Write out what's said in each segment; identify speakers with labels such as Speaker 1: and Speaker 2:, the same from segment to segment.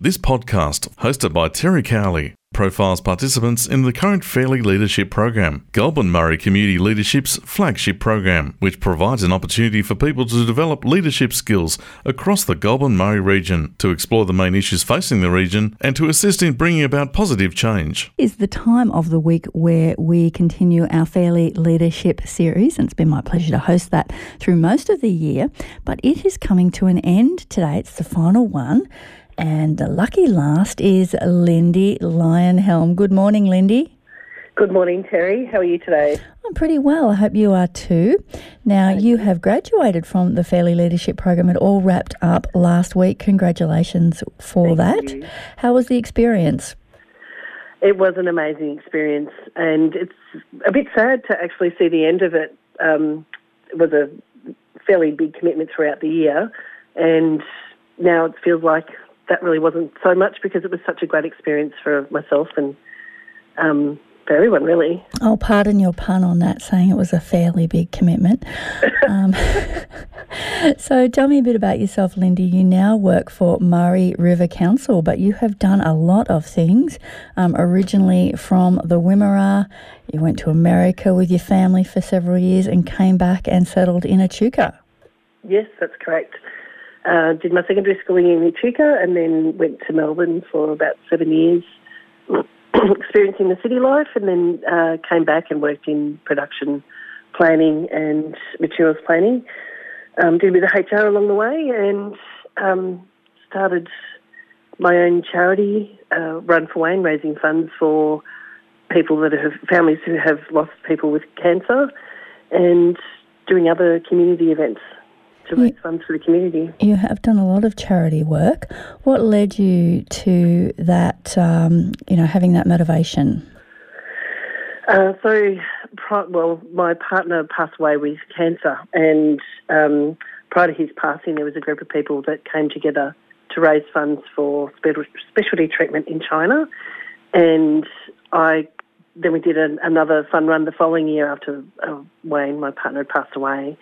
Speaker 1: This podcast, hosted by Terry Cowley, profiles participants in the current Fairley Leadership Program, Goulburn Murray Community Leadership's flagship program, which provides an opportunity for people to develop leadership skills across the Goulburn Murray region, to explore the main issues facing the region, and to assist in bringing about positive change.
Speaker 2: Is the time of the week where we continue our Fairley Leadership series, and it's been my pleasure to host that through most of the year, but it is coming to an end today. It's the final one. And the lucky last is Lindy Lionhelm. Good morning, Lindy.
Speaker 3: Good morning, Terry. How are you today?
Speaker 2: I'm pretty well. I hope you are too. Now, you have graduated from the Fairley Leadership Program. It all wrapped up last week. Congratulations for
Speaker 3: Thank
Speaker 2: that.
Speaker 3: you.
Speaker 2: How was the experience?
Speaker 3: It was an amazing experience, and it's a bit sad to actually see the end of it. Um, it was a fairly big commitment throughout the year, and now it feels like that really wasn't so much because it was such a great experience for myself and um, for everyone, really.
Speaker 2: I'll pardon your pun on that, saying it was a fairly big commitment. um, so, tell me a bit about yourself, Lindy. You now work for Murray River Council, but you have done a lot of things. Um, originally from the Wimmera, you went to America with your family for several years and came back and settled in Echuca.
Speaker 3: Yes, that's correct. Uh, did my secondary schooling in Echuca and then went to Melbourne for about seven years, experiencing the city life, and then uh, came back and worked in production planning and materials planning. Um, did a bit of HR along the way and um, started my own charity, uh, Run for Wayne, raising funds for people that have families who have lost people with cancer, and doing other community events to raise funds for the community.
Speaker 2: You have done a lot of charity work. What led you to that, um, you know, having that motivation?
Speaker 3: Uh, so, well, my partner passed away with cancer, and um, prior to his passing, there was a group of people that came together to raise funds for spe- specialty treatment in China, and I then we did an, another fun run the following year after uh, Wayne, my partner, had passed away,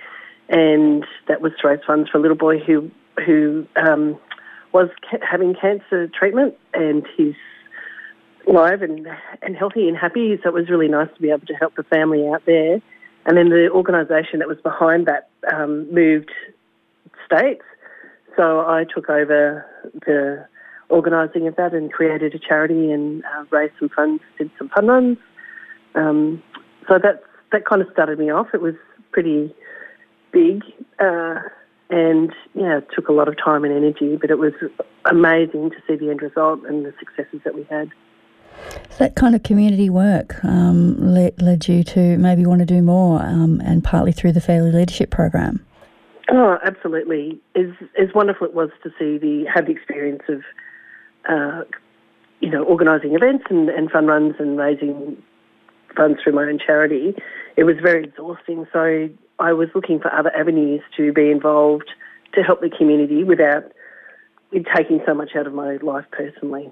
Speaker 3: and that was to raise funds for a little boy who who um, was ca- having cancer treatment, and he's live and, and healthy and happy. So it was really nice to be able to help the family out there. And then the organisation that was behind that um, moved states. So I took over the organising of that and created a charity and uh, raised some funds, did some fun runs. Um, so that's, that kind of started me off. It was pretty big. Uh, and yeah, it took a lot of time and energy, but it was amazing to see the end result and the successes that we had.
Speaker 2: So that kind of community work um, led, led you to maybe want to do more, um, and partly through the Fairley Leadership Program.
Speaker 3: Oh, absolutely. As as wonderful it was to see the have the experience of, uh, you know, organising events and, and fun runs and raising funds through my own charity. It was very exhausting. So I was looking for other avenues to be involved to help the community without it taking so much out of my life personally.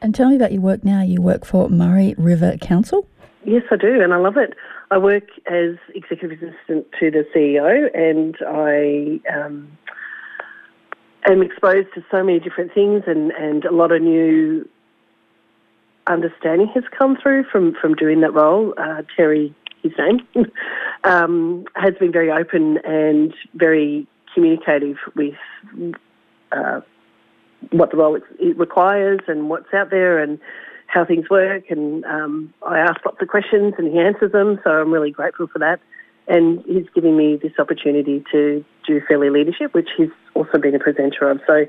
Speaker 2: And tell me about your work now. You work for Murray River Council.
Speaker 3: Yes, I do, and I love it. I work as executive assistant to the CEO, and I um, am exposed to so many different things, and, and a lot of new understanding has come through from, from doing that role. Uh, Terry, his name, um, has been very open and very communicative with uh, what the role it requires and what's out there and how things work. And um, I ask lots of questions and he answers them, so I'm really grateful for that. And he's giving me this opportunity to do Fairley Leadership, which he's also been a presenter of. So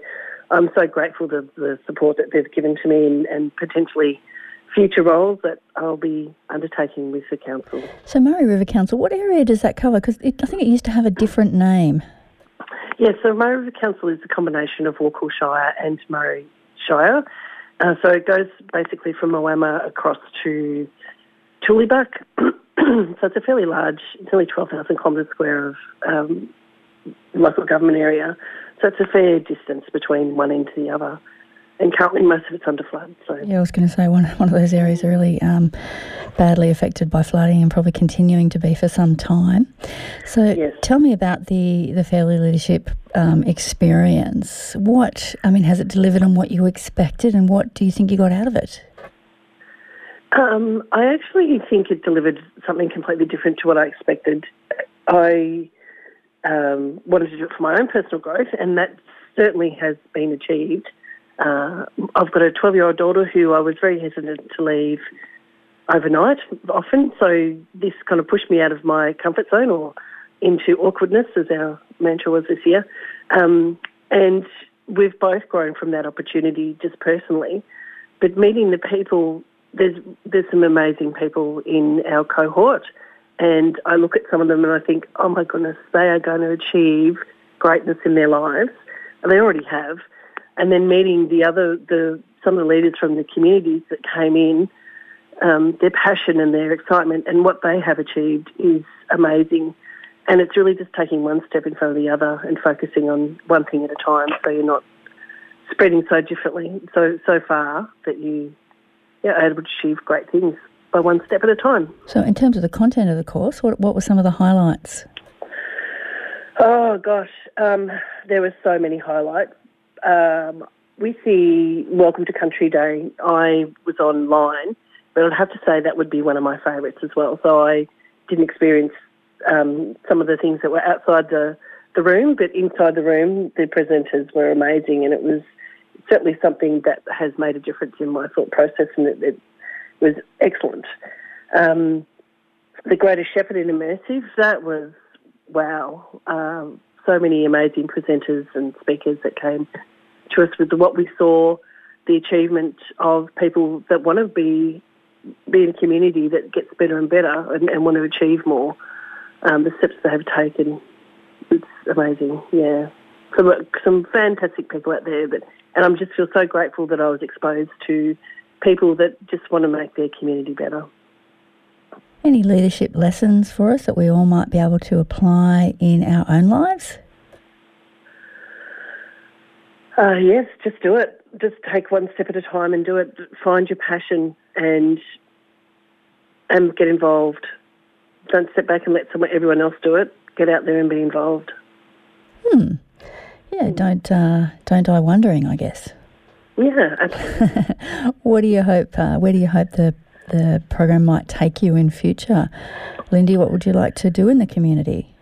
Speaker 3: I'm so grateful to the support that they've given to me and, and potentially future roles that I'll be undertaking with the council.
Speaker 2: So Murray River Council, what area does that cover? Because I think it used to have a different name.
Speaker 3: Yeah, so Murray River Council is a combination of Wakool Shire and Murray Shire. Uh, so it goes basically from Moama across to Tooleybuc. so it's a fairly large, it's only 12,000 kilometres square of um, local government area. So it's a fair distance between one end to the other. And currently most of it's under flood. So
Speaker 2: yeah, I was going to say one one of those areas are really um, badly affected by flooding and probably continuing to be for some time. So
Speaker 3: Yes.
Speaker 2: tell me about the the Fairley Leadership um, experience. What I mean, has it delivered on what you expected, and what do you think you got out of it?
Speaker 3: Um, I actually think it delivered something completely different to what I expected. I um, wanted to do it for my own personal growth, and that certainly has been achieved. Uh, I've got a 12 year old daughter who I was very hesitant to leave overnight often, so this kind of pushed me out of my comfort zone or into awkwardness, as our mantra was this year. Um, and we've both grown from that opportunity just personally. But meeting the people, there's there's some amazing people in our cohort, and I look at some of them and I think, oh my goodness, they are going to achieve greatness in their lives, and they already have. And then meeting the other the some of the leaders from the communities that came in, um, their passion and their excitement and what they have achieved is amazing. And it's really just taking one step in front of the other and focusing on one thing at a time, so you're not spreading so differently, so so far that you yeah, are able to achieve great things by one step at a time.
Speaker 2: So, in terms of the content of the course, what what were some of the highlights?
Speaker 3: Oh gosh, um, there were so many highlights. Um, the Welcome to Country Day, I was online, but I'd have to say that would be one of my favourites as well. So I didn't experience um, some of the things that were outside the, the room, but inside the room, the presenters were amazing, and it was certainly something that has made a difference in my thought process, and it, it was excellent. Um, the Greater Shepparton Immersive, that was wow. Um, so many amazing presenters and speakers that came to us with what we saw, the achievement of people that want to be be in a community that gets better and better and, and want to achieve more. Um, the steps they have taken, it's amazing. Yeah, some some fantastic people out there, but and I'm just feel so grateful that I was exposed to people that just want to make their community better.
Speaker 2: Any leadership lessons for us that we all might be able to apply in our own lives?
Speaker 3: Uh, yes, just do it. Just take one step at a time and do it. Find your passion and and get involved. Don't sit back and let someone everyone else do it. Get out there and be involved.
Speaker 2: Hmm. Yeah, don't uh, don't die wondering. I guess.
Speaker 3: Yeah, absolutely.
Speaker 2: What do you hope? Uh, where do you hope the the program might take you in future, Lindy? What would you like to do in the community?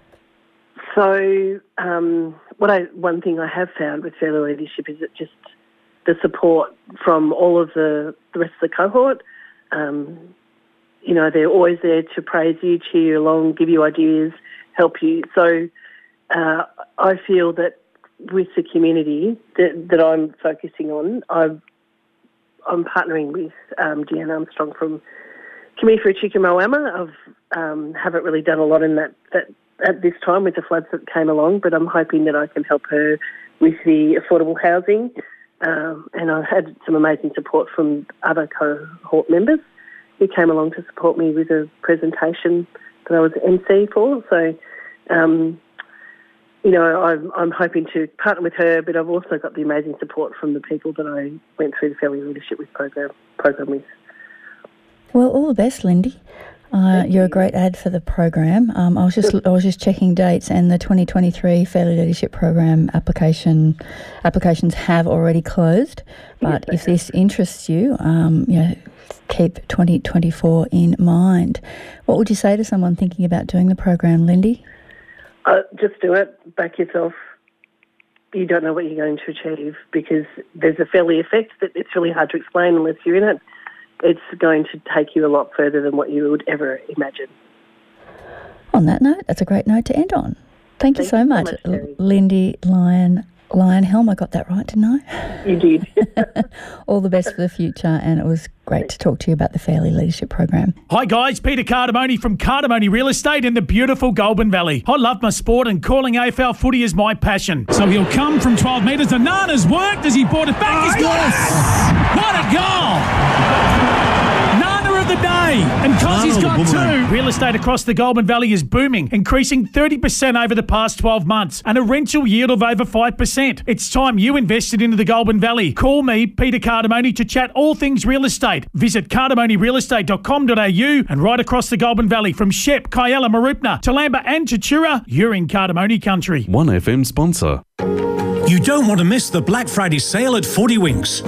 Speaker 3: So, um, what I one thing I have found with Fairley Leadership is that just the support from all of the, the rest of the cohort. Um, you know, they're always there to praise you, cheer you along, give you ideas, help you. So, uh, I feel that with the community that, that I'm focusing on, I've, I'm partnering with um, Armstrong from Committee for Echuca Moama. I've um, haven't really done a lot in that, that at this time with the floods that came along, but I'm hoping that I can help her with the affordable housing. Um, and I've had some amazing support from other cohort members who came along to support me with a presentation that I was MC for. So, um, you know, I'm, I'm hoping to partner with her, but I've also got the amazing support from the people that I went through the Family Leadership with program program with.
Speaker 2: Well, all the best, Lindy. Uh, you're a great ad for the program. Um, I was just I was just checking dates, and the 2023 Fairley Leadership Program application applications have already closed. But if this interests you, um, you know, keep 2024 in mind. What would you say to someone thinking about doing the program, Lindy?
Speaker 3: Uh, just do it. Back yourself. You don't know what you're going to achieve because there's a fairly effect that it's really hard to explain unless you're in it. It's going to take you a lot further than what you would ever imagine.
Speaker 2: On that note, that's a great note to end on. Thank you
Speaker 3: Thank
Speaker 2: so
Speaker 3: you so
Speaker 2: much,
Speaker 3: much,
Speaker 2: L-
Speaker 3: Terry.
Speaker 2: Lindy Lyon Lionhelm. I got that right, didn't I?
Speaker 3: You did.
Speaker 2: All the best for the future, and it was great to talk to you about the Fairley Leadership Program.
Speaker 4: Hi guys, Peter Cardamone from Cardamone Real Estate in the beautiful Goulburn Valley. I love my sport and calling AFL footy is my passion. So he'll come from 12 metres. The Nana's worked as he brought it back. He's got it. What a goal! Nana of the day. And cause he's got two. Real estate across the Goulburn Valley is booming, increasing 30% over the past 12 months and a rental yield of over 5%. It's time you invested into the Goulburn Valley. Call me, Peter Cardamone, to chat all things real estate. Visit cardamonerealestate.com.au and right across the Goulburn Valley from Shep, Kialla, Mooroopna, Toolamba and Tatura, you're in Cardamone country.
Speaker 1: 1FM sponsor.
Speaker 5: You don't want to miss the Black Friday sale at 40 Winks.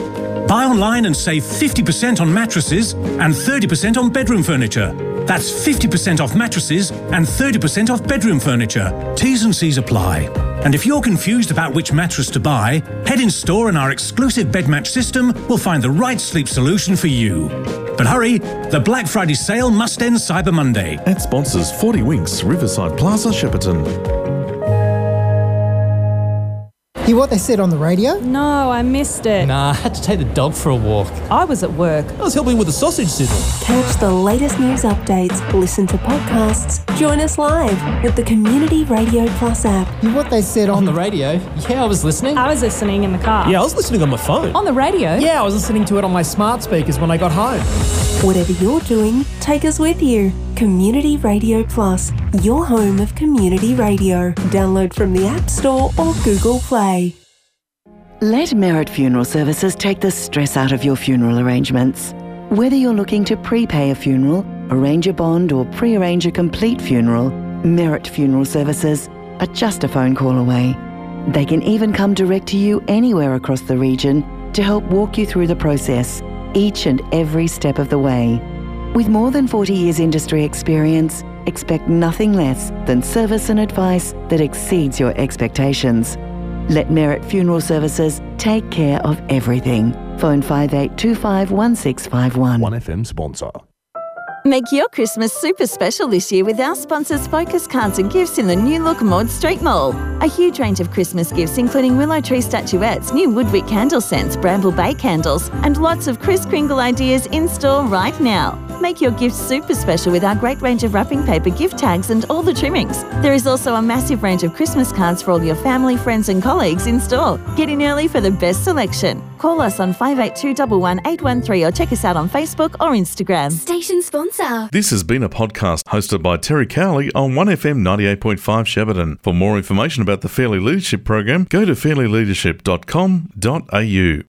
Speaker 5: Buy online and save 50% on mattresses and 30% on bedroom furniture. That's 50% off mattresses and 30% off bedroom furniture. T's and C's apply. And if you're confused about which mattress to buy, head in store and our exclusive bed match system will find the right sleep solution for you. But hurry, the Black Friday sale must end Cyber Monday.
Speaker 1: Ad sponsors 40 Winks, Riverside Plaza, Shepparton.
Speaker 6: Hear what they said on the radio?
Speaker 7: No, I missed it.
Speaker 8: Nah, I had to take the dog for a walk.
Speaker 7: I was at work.
Speaker 8: I was helping with a sausage sizzle.
Speaker 9: Catch the latest news updates, listen to podcasts, join us live with the Community Radio Plus app.
Speaker 6: Hear what they said on,
Speaker 8: On the radio? Yeah, I was listening.
Speaker 7: I was listening in the car.
Speaker 8: Yeah, I was listening on my phone.
Speaker 7: On the radio?
Speaker 8: Yeah, I was listening to it on my smart speakers when I got home.
Speaker 9: Whatever you're doing, take us with you. Community Radio Plus, your home of community radio. Download from the App Store or Google Play.
Speaker 10: Let Merit Funeral Services take the stress out of your funeral arrangements. Whether you're looking to prepay a funeral, arrange a bond, or pre arrange a complete funeral, Merit Funeral Services are just a phone call away. They can even come direct to you anywhere across the region to help walk you through the process, each and every step of the way. With more than 40 years industry experience, expect nothing less than service and advice that exceeds your expectations. Let Merit Funeral Services take care of everything. Phone 5825 1651.
Speaker 11: 1FM sponsor.
Speaker 12: Make your Christmas super special this year with our sponsors Focus Cards and Gifts in the new look Maud Street Mall. A huge range of Christmas gifts including willow tree statuettes, new woodwick candle scents, bramble bay candles, and lots of Kris Kringle ideas in store right now. Make your gifts super special with our great range of wrapping paper, gift tags, and all the trimmings. There is also a massive range of Christmas cards for all your family, friends, and colleagues in store. Get in early for the best selection. Call us on 582 813 or check us out on Facebook or Instagram.
Speaker 13: Station sponsor.
Speaker 1: This has been a podcast hosted by Terry Cowley on 1FM 98.5 Shepparton. For more information about the Fairley Leadership Program, go to fairleyleadership.com.au.